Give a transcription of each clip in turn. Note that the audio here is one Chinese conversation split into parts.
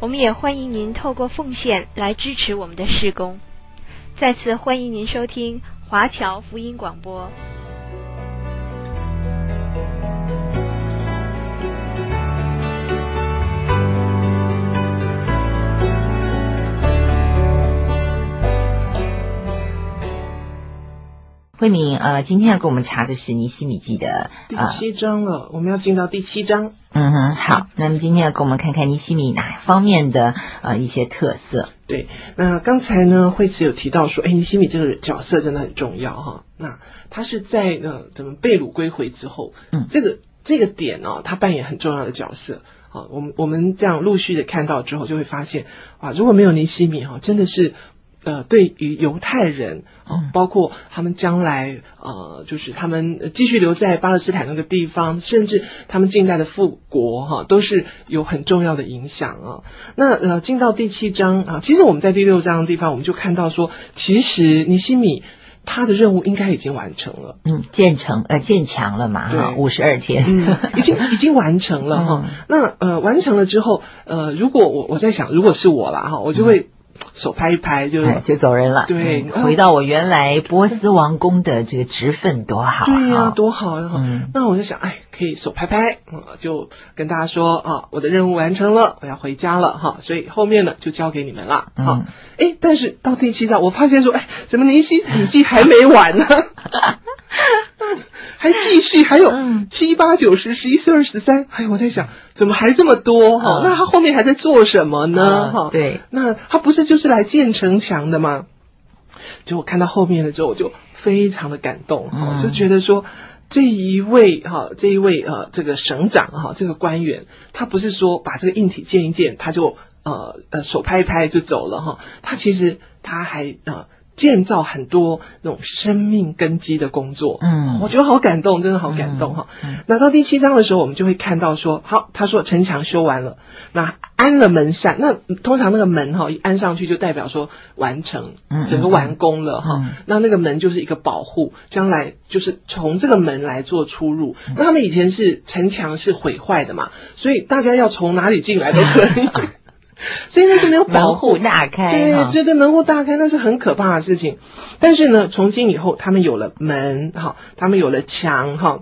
我们也欢迎您透过奉献来支持我们的事工。再次欢迎您收听华侨福音广播。慧敏，呃，今天要给我们查的是尼西米记的第七章了，呃，我们要进到第七章。嗯哼，好，那么今天要给我们看看尼西米哪方面的呃一些特色。对，那刚才呢，惠慈有提到说，哎，尼西米这个角色真的很重要哈。那他是在呃怎么被掳归回之后，嗯，这个这个点呢，哦，他扮演很重要的角色。好，我们我们这样陆续的看到之后，就会发现啊，如果没有尼西米哈，真的是。呃，对于犹太人啊，包括他们将来呃，就是他们继续留在巴勒斯坦那个地方，甚至他们近代的复国哈，都是有很重要的影响啊。那呃，进到第七章啊，其实我们在第六章的地方，我们就看到说，其实尼西米他的任务应该已经完成了，嗯，建成呃建墙了嘛，哈，五十二天，嗯，已经已经完成了哈。嗯、那呃，完成了之后，呃，如果我我在想，如果是我啦哈，我就会。嗯手拍一拍就就走人了，对，回到我原来波斯王宫的这个职分多好，对呀，多好啊！嗯，那我就想，哎，可以手拍拍，就跟大家说啊，我的任务完成了，我要回家了哈，所以后面呢就交给你们了，好，哎，但是到第七章，我发现说，哎，怎么尼西笔记还没完呢？还继续，还有七八九十十一十二十三，哎，我在想，怎么还这么多哈？那他后面还在做什么呢？哈，对，那他不是就是来建城墙的吗？就我看到后面的之后，我就非常的感动哈，就觉得说这一位哈，这一位呃，这个省长哈，这个官员，他不是说把这个硬体建一建，他就呃呃手拍一拍就走了哈，他其实他还呃。建造很多那种生命根基的工作，嗯，我觉得好感动，真的好感动哈。嗯嗯、那到第七章的时候，我们就会看到说，好，他说城墙修完了，那安了门扇，那通常那个门哈一安上去就代表说完成，整个完工了哈。那那个门就是一个保护，将来就是从这个门来做出入。嗯、那他们以前是城墙是毁坏的嘛，所以大家要从哪里进来都可以。所以那是没有保护，门户大开，对，这对，门户大开，那是很可怕的事情。但是呢，从今以后，他们有了门，哈，他们有了墙，哈，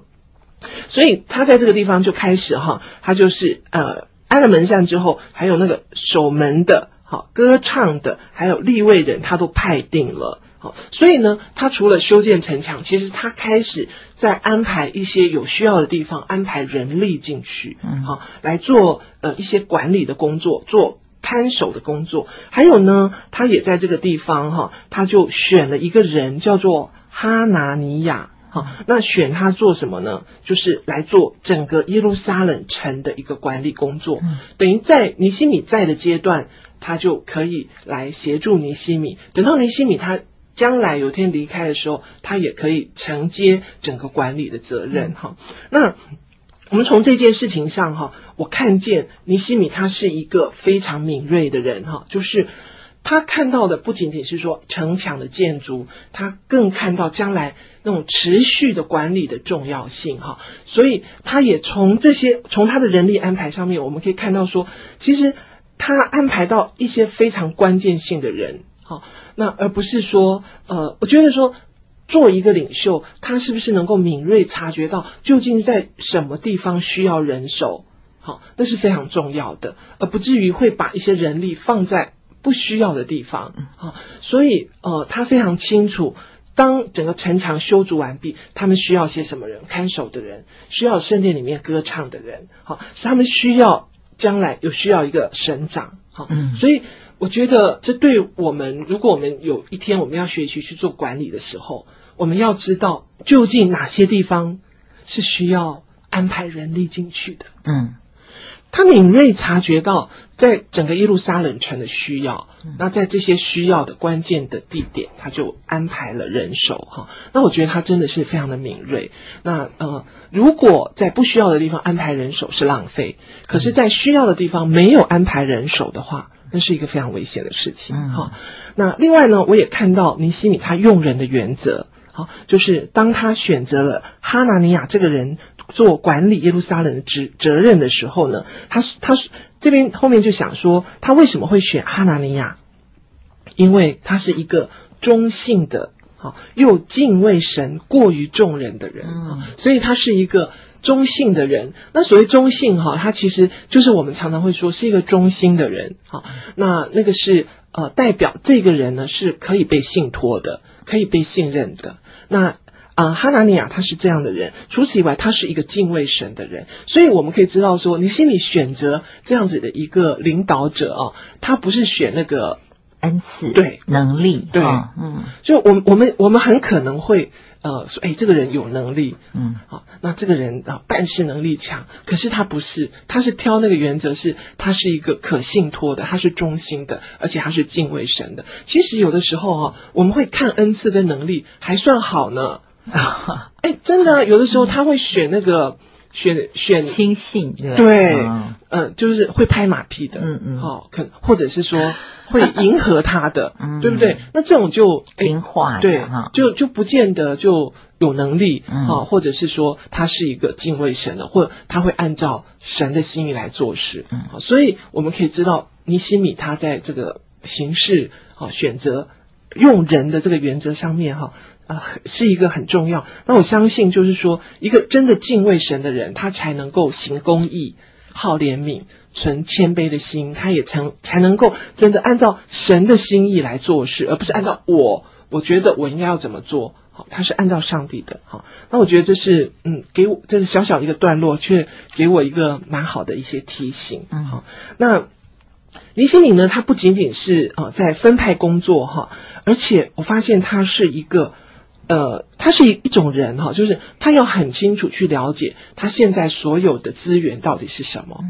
所以他在这个地方就开始，哈，他就是呃，安了门扇之后，还有那个守门的，哈，歌唱的，还有立位人，他都派定了，好，所以呢，他除了修建城墙，其实他开始在安排一些有需要的地方，安排人力进去，嗯，好，来做呃一些管理的工作，做。看守的工作，还有呢，他也在这个地方哈，他就选了一个人叫做哈拿尼亚，哈，那选他做什么呢？就是来做整个耶路撒冷城的一个管理工作，等于在尼西米在的阶段，他就可以来协助尼西米。等到尼西米他将来有天离开的时候，他也可以承接整个管理的责任，哈，那。我们从这件事情上哈，我看见尼西米他是一个非常敏锐的人哈，就是他看到的不仅仅是说城墙的建筑，他更看到将来那种持续的管理的重要性哈，所以他也从这些从他的人力安排上面，我们可以看到说，其实他安排到一些非常关键性的人哈，那而不是说呃，我觉得说。做一个领袖，他是不是能够敏锐察觉到究竟在什么地方需要人手？好，那是非常重要的，而不至于会把一些人力放在不需要的地方。好，所以呃，他非常清楚，当整个城墙修筑完毕，他们需要些什么人？看守的人，需要圣殿里面歌唱的人。好，是他们需要将来有需要一个省长。好，嗯，所以我觉得这对我们，如果我们有一天我们要学习去做管理的时候，我们要知道究竟哪些地方是需要安排人力进去的。嗯，他敏锐察觉到，在整个耶路撒冷城的需要，那在这些需要的关键的地点，他就安排了人手哈。那我觉得他真的是非常的敏锐。那呃，如果在不需要的地方安排人手是浪费，可是，在需要的地方没有安排人手的话，那是一个非常危险的事情哈。那另外呢，我也看到尼西米他用人的原则，好，就是当他选择了哈拿尼亚这个人。做管理耶路撒冷的职责任的时候呢，他他这边后面就想说，他为什么会选哈拿尼亚？因为他是一个中性的，好又敬畏神过于众人的人，嗯，所以他是一个中性的人。那所谓中性哈，他其实就是我们常常会说是一个中心的人，好，那那个是呃代表这个人呢是可以被信托的，可以被信任的。那啊，哈拿尼亚他是这样的人。除此以外，他是一个敬畏神的人。所以我们可以知道说，你心里选择这样子的一个领导者啊，他不是选那个恩赐、对能力，对，嗯，就我们我们我们很可能会呃说，哎，这个人有能力，嗯，好，那这个人啊办事能力强，可是他不是，他是挑那个原则是，他是一个可信托的，他是忠心的，而且他是敬畏神的。其实有的时候啊，我们会看恩赐跟能力还算好呢。啊，哎，真的，有的时候他会选那个选选亲信，对，对，嗯、呃，就是会拍马屁的，嗯嗯，好，可或者是说会迎合他的，嗯，对不对？那这种就听话，对，就就不见得就有能力啊，或者是说他是一个敬畏神的，或他会按照神的心意来做事，嗯，所以我们可以知道尼西米他在这个行事啊选择用人的这个原则上面哈。啊，是一个很重要。那我相信，就是说，一个真的敬畏神的人，他才能够行公义、好怜悯、存谦卑的心，他也才才能够真的按照神的心意来做事，而不是按照我我觉得我应该要怎么做。好，他是按照上帝的。好，那我觉得这是嗯，给我这是小小一个段落，却给我一个蛮好的一些提醒。嗯，好，那尼西米呢，他不仅仅是啊在分派工作哈，而且我发现他是一个。呃，他是一一种人哈，就是他要很清楚去了解他现在所有的资源到底是什么。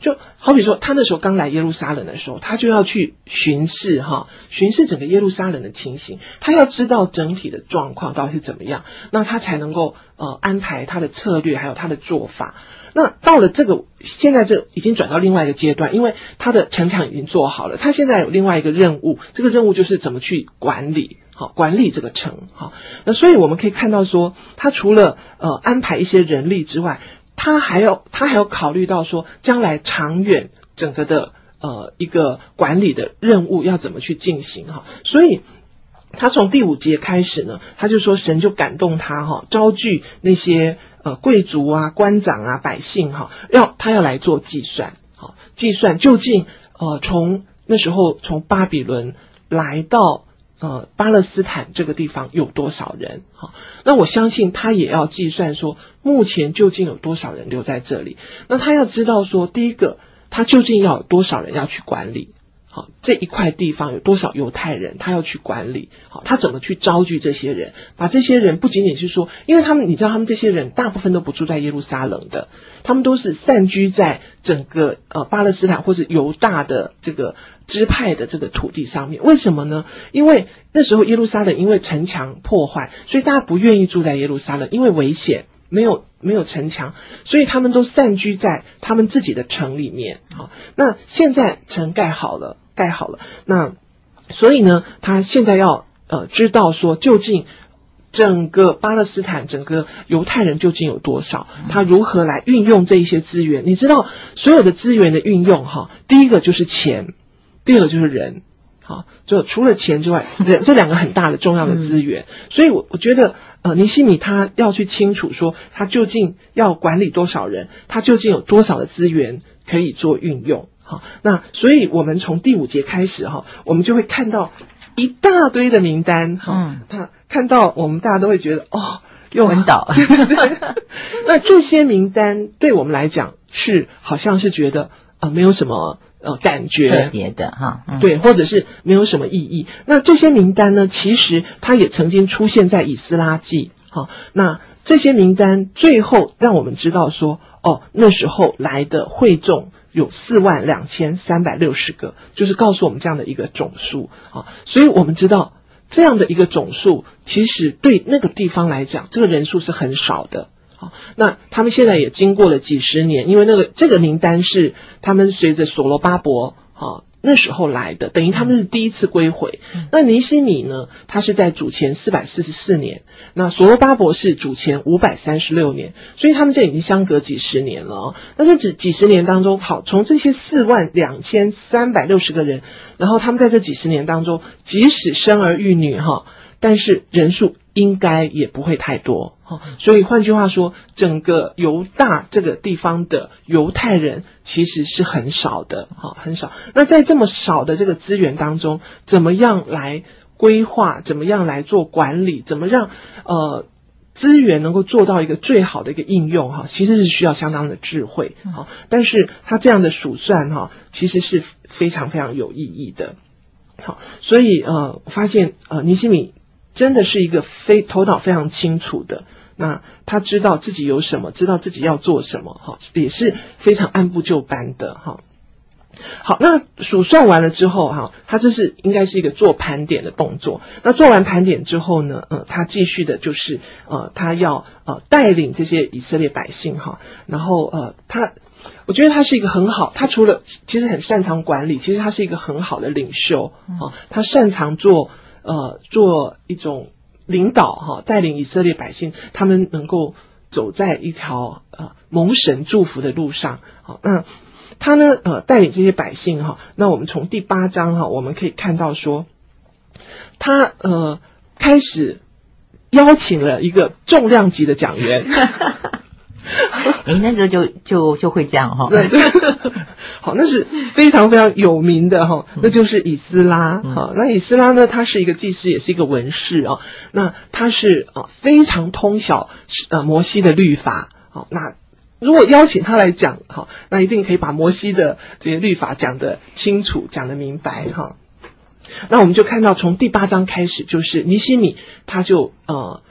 就好比说，他那时候刚来耶路撒冷的时候，他就要去巡视哈，巡视整个耶路撒冷的情形，他要知道整体的状况到底是怎么样，那他才能够呃安排他的策略，还有他的做法。那到了这个现在这已经转到另外一个阶段，因为他的城墙已经做好了，他现在有另外一个任务，这个任务就是怎么去管理。好，管理这个城，好，那所以我们可以看到说，他除了呃安排一些人力之外，他还要他还要考虑到说，将来长远整个的呃一个管理的任务要怎么去进行哈，所以他从第五节开始呢，他就说神就感动他哈，招聚那些呃贵族啊、官长啊、百姓哈，要他要来做计算，好，计算究竟呃从那时候从巴比伦来到。呃，巴勒斯坦这个地方有多少人？好，那我相信他也要计算说，目前究竟有多少人留在这里。那他要知道说，第一个，他究竟要有多少人要去管理。好，这一块地方有多少犹太人，他要去管理？好，他怎么去招聚这些人？把这些人不仅仅是说，因为他们，你知道，他们这些人大部分都不住在耶路撒冷的，他们都是散居在整个呃巴勒斯坦或者犹大的这个支派的这个土地上面。为什么呢？因为那时候耶路撒冷因为城墙破坏，所以大家不愿意住在耶路撒冷，因为危险。没有没有城墙，所以他们都散居在他们自己的城里面。好，那现在城盖好了，盖好了，那所以呢，他现在要呃知道说，究竟整个巴勒斯坦、整个犹太人究竟有多少？他如何来运用这一些资源？你知道，所有的资源的运用，哈，第一个就是钱，第二个就是人。好，就除了钱之外，这这两个很大的重要的资源。所以我我觉得。呃，尼西米他要去清楚说，他究竟要管理多少人，他究竟有多少的资源可以做运用。好，那所以我们从第五节开始哈，我们就会看到一大堆的名单。哈，他看到我们大家都会觉得哦，又很倒。那这些名单对我们来讲是好像是觉得啊、呃，没有什么。呃，感觉特别的哈，嗯、对，或者是没有什么意义。那这些名单呢，其实它也曾经出现在以斯拉记好，那这些名单最后让我们知道说，哦，那时候来的会众有四万两千三百六十个，就是告诉我们这样的一个总数啊。所以我们知道这样的一个总数，其实对那个地方来讲，这个人数是很少的。好，那他们现在也经过了几十年，因为那个这个名单是他们随着所罗巴伯啊。那时候来的，等于他们是第一次归回。嗯、那尼西米呢？他是在主前四百四十四年，那所罗巴伯是主前五百三十六年，所以他们这已经相隔几十年了哦。那这几几十年当中，好，从这些四万两千三百六十个人，然后他们在这几十年当中，即使生儿育女哈，但是人数。应该也不会太多，所以换句话说，整个犹大这个地方的犹太人其实是很少的，哈，很少。那在这么少的这个资源当中，怎么样来规划？怎么样来做管理？怎么让呃资源能够做到一个最好的一个应用？哈，其实是需要相当的智慧，好，但是他这样的数算哈，其实是非常非常有意义的，好，所以呃，发现呃，尼西米。真的是一个非头脑非常清楚的，那他知道自己有什么，知道自己要做什么，哈，也是非常按部就班的，哈。好，那数算完了之后，哈，他这是应该是一个做盘点的动作。那做完盘点之后呢，呃，他继续的就是，呃，他要呃带领这些以色列百姓，哈，然后呃，他，我觉得他是一个很好，他除了其实很擅长管理，其实他是一个很好的领袖，啊，他擅长做。呃，做一种领导哈，带领以色列百姓，他们能够走在一条呃蒙神祝福的路上。好，那他呢呃带领这些百姓哈，那我们从第八章哈，我们可以看到说，他呃开始邀请了一个重量级的讲员。哎，那时候就就就会这样哈。对对。好，那是非常非常有名的哈，那就是以斯拉。好，那以斯拉呢，他是一个祭司，也是一个文士啊。那他是啊非常通晓呃摩西的律法。好，那如果邀请他来讲，好，那一定可以把摩西的这些律法讲得清楚，讲得明白哈。那我们就看到从第八章开始，就是尼西米他就呃。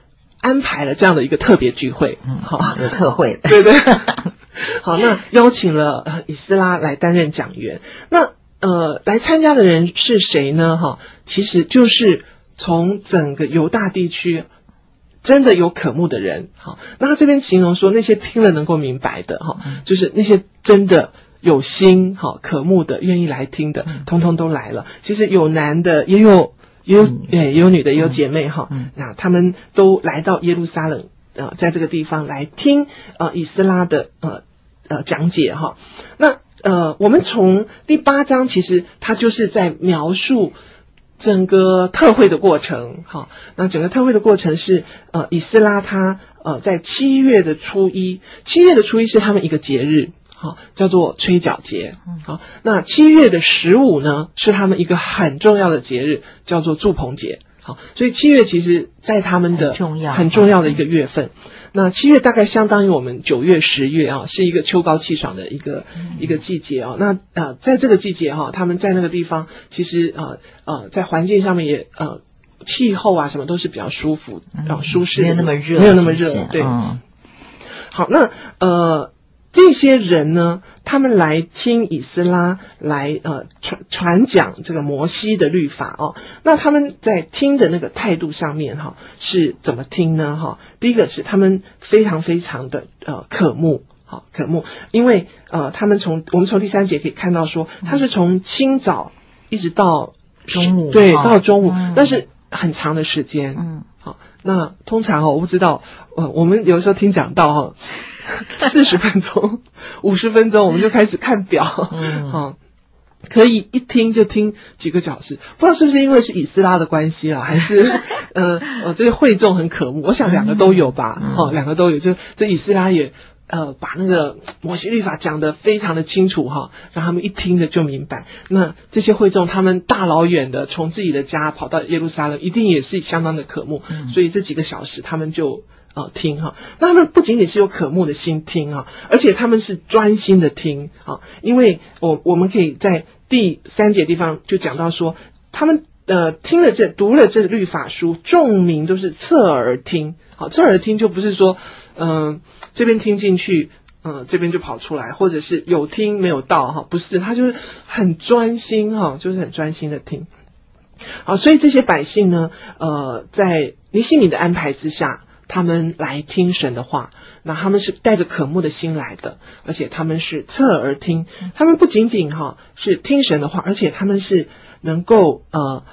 安排了这样的一个特别聚会，嗯，好，有特会，对 对。好，那 邀请了呃以斯拉来担任讲员。那呃，来参加的人是谁呢？哈，其实就是从整个犹大地区真的有渴慕的人。好，那他这边形容说，那些听了能够明白的，哈，就是那些真的有心，哈，渴慕的，愿意来听的，通通都来了。其实有男的，也有。也有诶，也有女的，也有姐妹哈。那他们都来到耶路撒冷，呃，在这个地方来听呃以斯拉的呃呃讲解哈。那呃，我们从第八章其实它就是在描述整个特会的过程哈。那整个特会的过程是呃以斯拉他呃在七月的初一，七月的初一是他们一个节日。好，叫做吹角节。好，那七月的十五呢，是他们一个很重要的节日，叫做祝棚节。好，所以七月其实在他们的重要很重要的一个月份。那七月大概相当于我们九月、十月啊，是一个秋高气爽的一个一个季节啊。那呃，在这个季节哈，他们在那个地方，其实呃呃，在环境上面也呃，气候啊什么都是比较舒服啊，舒适，没有那么热，没有那么热。对，好，那呃。这些人呢，他们来听以斯拉来呃传传讲这个摩西的律法哦。那他们在听的那个态度上面哈、哦，是怎么听呢？哈、哦，第一个是他们非常非常的呃渴慕，好、哦、渴慕，因为呃他们从我们从第三节可以看到说，他是从清早一直到中午，对，到中午，那、嗯、是很长的时间。嗯，好，那通常哦，我不知道，呃，我们有时候听讲到哈。四十分钟，五十分钟，我们就开始看表，嗯，好，可以一听就听几个小时，不知道是不是因为是以斯拉的关系啦，还是 呃呃这个会众很渴慕，我想两个都有吧，哦，两个都有，就这以斯拉也呃把那个摩西律法讲得非常的清楚哈，让他们一听的就明白。那这些会众他们大老远的从自己的家跑到耶路撒冷，一定也是相当的渴慕，所以这几个小时他们就。啊，听哈，那他们不仅仅是有渴慕的心听哈，而且他们是专心的听啊，因为我我们可以在第三节地方就讲到说，他们呃听了这读了这律法书，众民都是侧耳听。好，侧耳听就不是说嗯、这边听进去。嗯，这边就跑出来，或者是有听没有到哈，不是，他就是很专心哈，就是很专心的听。好，所以这些百姓呢，呃，在尼希米的安排之下，他们来听神的话，那他们是带着渴慕的心来的，而且他们是侧耳听，他们不仅仅哈是听神的话，而且他们是能够呃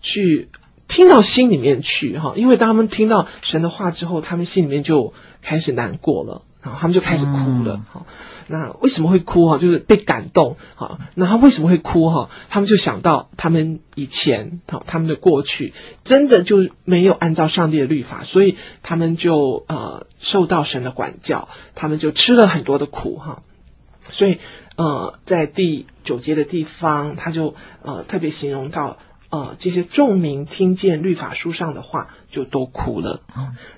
去听到心里面去哈，因为当他们听到神的话之后，他们心里面就开始难过了。然后他们就开始哭了，好，那为什么会哭哈？就是被感动，哈，那他为什么会哭哈？他们就想到他们以前，好，他们的过去真的就没有按照上帝的律法，所以他们就呃受到神的管教，他们就吃了很多的苦哈。所以呃，在第九节的地方，他就呃特别形容到呃这些众民听见律法书上的话，就都哭了。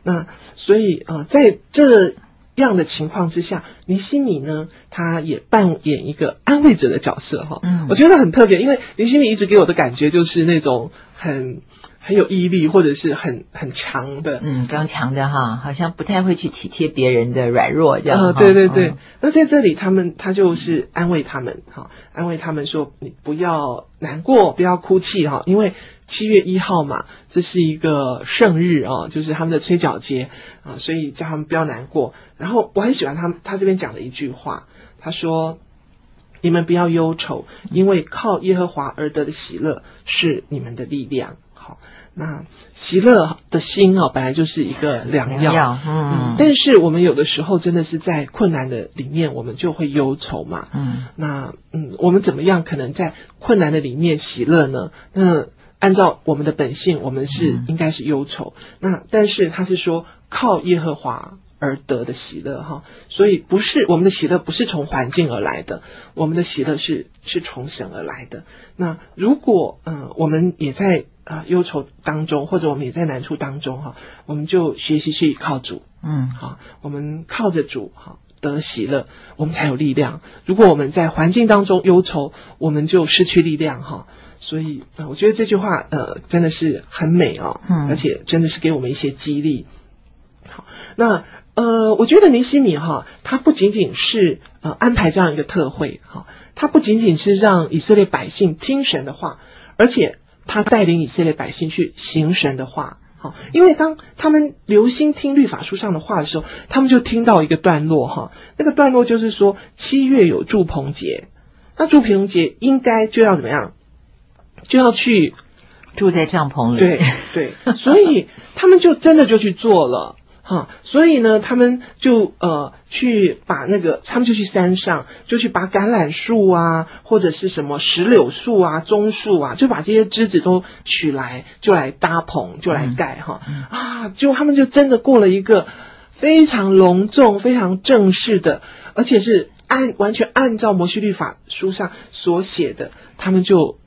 那所以呃在这。这样的情况之下，林心米呢，他也扮演一个安慰者的角色哈。嗯，我觉得很特别，因为林心米一直给我的感觉就是那种很很有毅力，或者是很很强的，嗯，刚强的哈，好像不太会去体贴别人的软弱这样。啊，对对对。那在这里，他们他就是安慰他们哈，安慰他们说：“你不要难过，不要哭泣哈，因为。”七月一号嘛，这是一个圣日啊，就是他们的催脚节啊，所以叫他们不要难过。然后我很喜欢他他这边讲的一句话，他说：“你们不要忧愁，因为靠耶和华而得的喜乐是你们的力量。”好，那喜乐的心啊，本来就是一个良药，嗯，但是我们有的时候真的是在困难的里面，我们就会忧愁嘛，嗯，那嗯，我们怎么样可能在困难的里面喜乐呢？那按照我们的本性，我们是应该是忧愁。嗯、那但是他是说靠耶和华而得的喜乐哈，所以不是我们的喜乐不是从环境而来的，我们的喜乐是是从神而来的。那如果嗯、呃、我们也在啊、呃、忧愁当中，或者我们也在难处当中哈，我们就学习去靠主，嗯好，我们靠着主哈得喜乐，我们才有力量。如果我们在环境当中忧愁，我们就失去力量哈。所以，呃，我觉得这句话，呃，真的是很美哦，嗯，而且真的是给我们一些激励。好，那，呃，我觉得尼西米哈，他不仅仅是呃安排这样一个特会，哈，他不仅仅是让以色列百姓听神的话，而且他带领以色列百姓去行神的话，好，因为当他们留心听律法书上的话的时候，他们就听到一个段落哈，那个段落就是说七月有祝棚节，那祝棚节应该就要怎么样？就要去住在帐篷里，对对，所以他们就真的就去做了哈。所以呢，他们就呃去把那个，他们就去山上，就去把橄榄树啊，或者是什么石榴树啊、棕树啊，就把这些枝子都取来，就来搭棚，就来盖哈、嗯、啊。就他们就真的过了一个非常隆重、非常正式的，而且是按完全按照摩西律法书上所写的，他们就。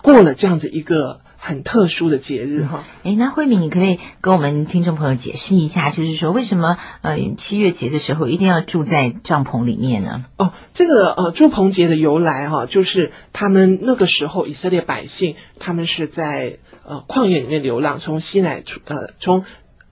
过了这样子一个很特殊的节日哈，哎，那慧敏，你可以跟我们听众朋友解释一下，就是说为什么呃七月节的时候一定要住在帐篷里面呢？哦，这个呃住棚节的由来哈，就是他们那个时候以色列百姓他们是在呃旷野里面流浪，从西乃出呃从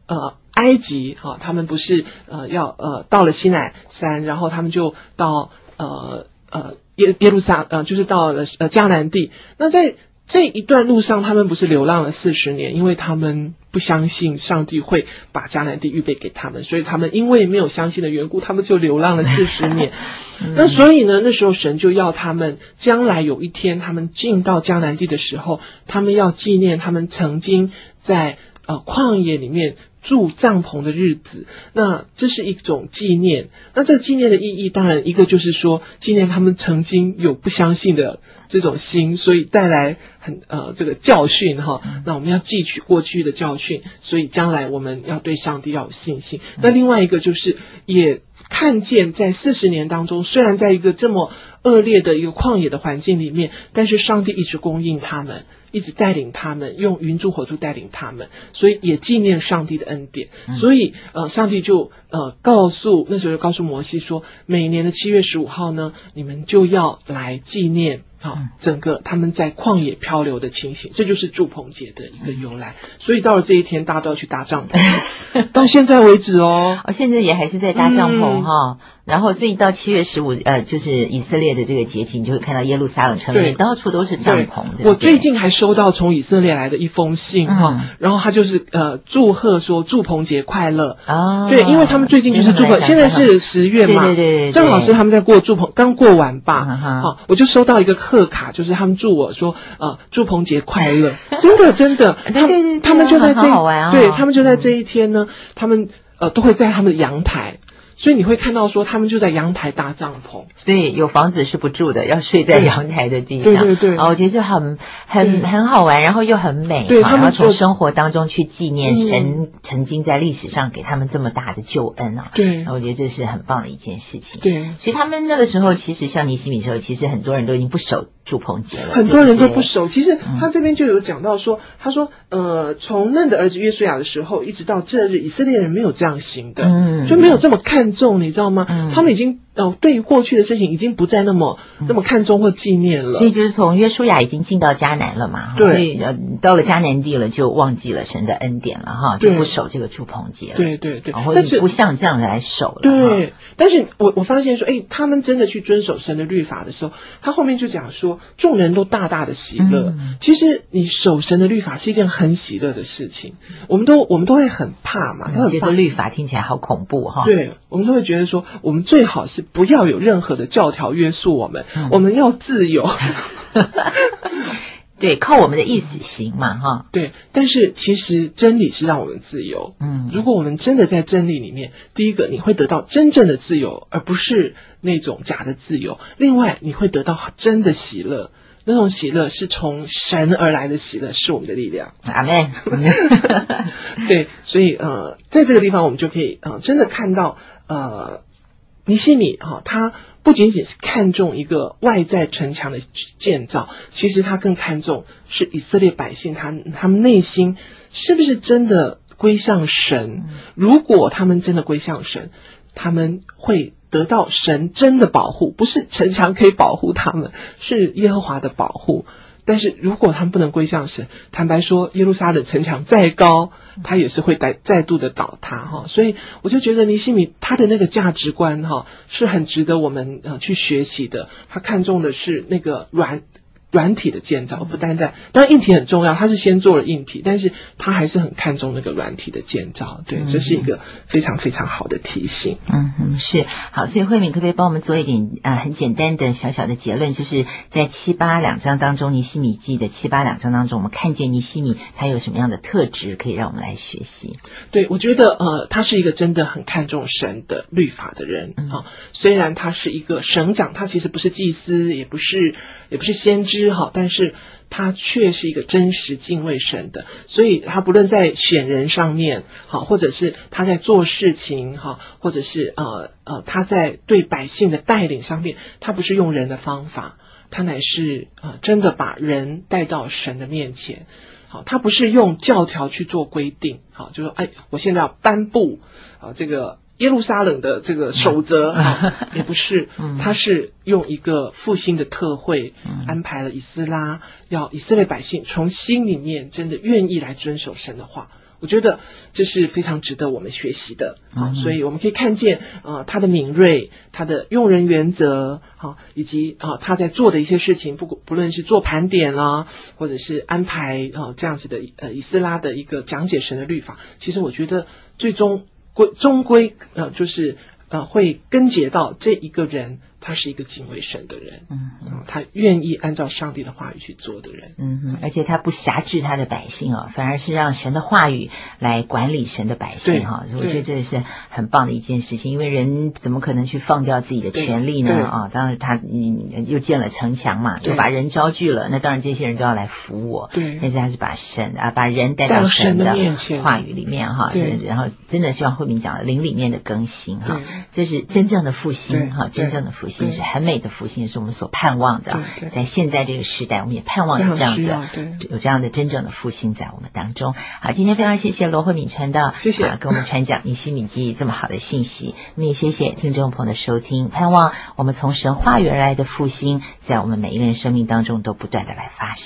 呃埃及哈，他们不是呃要呃到了西乃山，然后他们就到呃呃。耶耶路撒呃，就是到了呃迦南地。那在这一段路上，他们不是流浪了四十年，因为他们不相信上帝会把迦南地预备给他们，所以他们因为没有相信的缘故，他们就流浪了四十年。那所以呢，那时候神就要他们将来有一天，他们进到迦南地的时候，他们要纪念他们曾经在呃旷野里面。住帐篷的日子，那这是一种纪念。那这个纪念的意义，当然一个就是说，纪念他们曾经有不相信的这种心，所以带来很呃这个教训哈。那我们要汲取过去的教训，所以将来我们要对上帝要有信心。那另外一个就是也看见在四十年当中，虽然在一个这么恶劣的一个旷野的环境里面，但是上帝一直供应他们。一直带领他们，用云柱火柱带领他们，所以也纪念上帝的恩典。嗯、所以，呃，上帝就呃告诉那时候就告诉摩西说，每年的七月十五号呢，你们就要来纪念好，整个他们在旷野漂流的情形，这就是祝棚节的一个由来。所以到了这一天，大家都要去搭帐篷。到现在为止哦，哦，现在也还是在搭帐篷哈。然后，所以到七月十五，呃，就是以色列的这个节庆，你就会看到耶路撒冷城里面到处都是帐篷。我最近还收到从以色列来的一封信哈，然后他就是呃祝贺说祝棚节快乐啊。对，因为他们最近就是祝贺，现在是十月嘛，对对对，正好是他们在过祝棚，刚过完吧。好，我就收到一个贺卡，就是他们祝我说呃祝棚节快乐，真 的真的，他们他们就在这，对他们就在这一天呢，他们呃都会在他们的阳台。所以你会看到说，他们就在阳台搭帐篷，所以有房子是不住的，要睡在阳台的地上。对对对，哦，我觉得就很很很好玩，然后又很美。对，他们从生活当中去纪念神曾经在历史上给他们这么大的救恩啊。对，我觉得这是很棒的一件事情。对，所以他们那个时候，其实像尼西米时候，其实很多人都已经不守住棚节了。很多人都不守。其实他这边就有讲到说，他说呃，从嫩的儿子约书亚的时候，一直到这日，以色列人没有这样行的，嗯，就没有这么看重，你知道吗？嗯，他们已经哦，对于过去的事情已经不再那么那么看重或纪念了。所以就是从约书亚已经进到迦南了嘛，对，所以呃到了迦南地了，就忘记了神的恩典了哈，就不守这个祝棚节了。对对对，但是不像这样来守了。对，但是我我发现说，哎，他们真的去遵守神的律法的时候，他后面就讲说，众人都大大的喜乐。其实你守神的律法是一件很喜乐的事情，我们都我们都会很怕嘛，觉得律法听起来好恐怖哈。对，我们都会觉得说。我们最好是不要有任何的教条约束我们，嗯、我们要自由。对，靠我们的意思行嘛，哈。对，但是其实真理是让我们自由。嗯，如果我们真的在真理里面，第一个你会得到真正的自由，而不是那种假的自由。另外，你会得到真的喜乐，那种喜乐是从神而来的喜乐，是我们的力量。阿门。对，所以呃，在这个地方，我们就可以呃，真的看到呃。尼西米哈，他不仅仅是看重一个外在城墙的建造，其实他更看重是以色列百姓他他们内心是不是真的归向神。如果他们真的归向神，他们会得到神真的保护，不是城墙可以保护他们，是耶和华的保护。但是如果他们不能归向神，坦白说，耶路撒冷城墙再高，它也是会再再度的倒塌哈。所以我就觉得尼西米他的那个价值观哈是很值得我们呃去学习的。他看重的是那个软。软体的建造不单单，当然硬体很重要，他是先做了硬体，但是他还是很看重那个软体的建造。对，这是一个非常非常好的提醒。嗯嗯，是好，所以慧敏可不可以帮我们做一点啊、呃、很简单的小小的结论？就是在七八两章当中，尼西米记的七八两章当中，我们看见尼西米他有什么样的特质可以让我们来学习？对，我觉得呃，他是一个真的很看重神的律法的人啊、嗯哦。虽然他是一个省长，他其实不是祭司，也不是。也不是先知哈，但是他却是一个真实敬畏神的，所以他不论在选人上面，好，或者是他在做事情哈，或者是呃呃他在对百姓的带领上面，他不是用人的方法，他乃是啊真的把人带到神的面前，好，他不是用教条去做规定，好，就说哎，我现在要颁布啊这个。耶路撒冷的这个守则啊，也不是，他是用一个复兴的特会安排了以斯拉，要以色列百姓从心里面真的愿意来遵守神的话。我觉得这是非常值得我们学习的啊，所以我们可以看见啊，他的敏锐，他的用人原则，好，以及啊他在做的一些事情，不不论是做盘点啦，或者是安排啊这样子的呃以斯拉的一个讲解神的律法，其实我觉得最终。归终归呃，就是呃，会根结到这一个人。他是一个敬畏神的人，嗯，他愿意按照上帝的话语去做的人，嗯嗯，而且他不辖制他的百姓哦，反而是让神的话语来管理神的百姓哈。我觉得这是很棒的一件事情，因为人怎么可能去放掉自己的权利呢？啊，当然他嗯又建了城墙嘛，又把人招聚了，那当然这些人都要来服我，对，但是他是把神啊把人带到神的话语里面哈，然后真的像慧敏讲的灵里面的更新哈，这是真正的复兴哈，真正的复兴。兴是很美的复兴，是我们所盼望的。在现在这个时代，我们也盼望有这样的有这样的真正的复兴在我们当中。好，今天非常谢谢罗慧敏传道，谢谢、啊、给我们传讲尼西米记这么好的信息。我们也谢谢听众朋友的收听，盼望我们从神话原来的复兴，在我们每一个人生命当中都不断的来发生。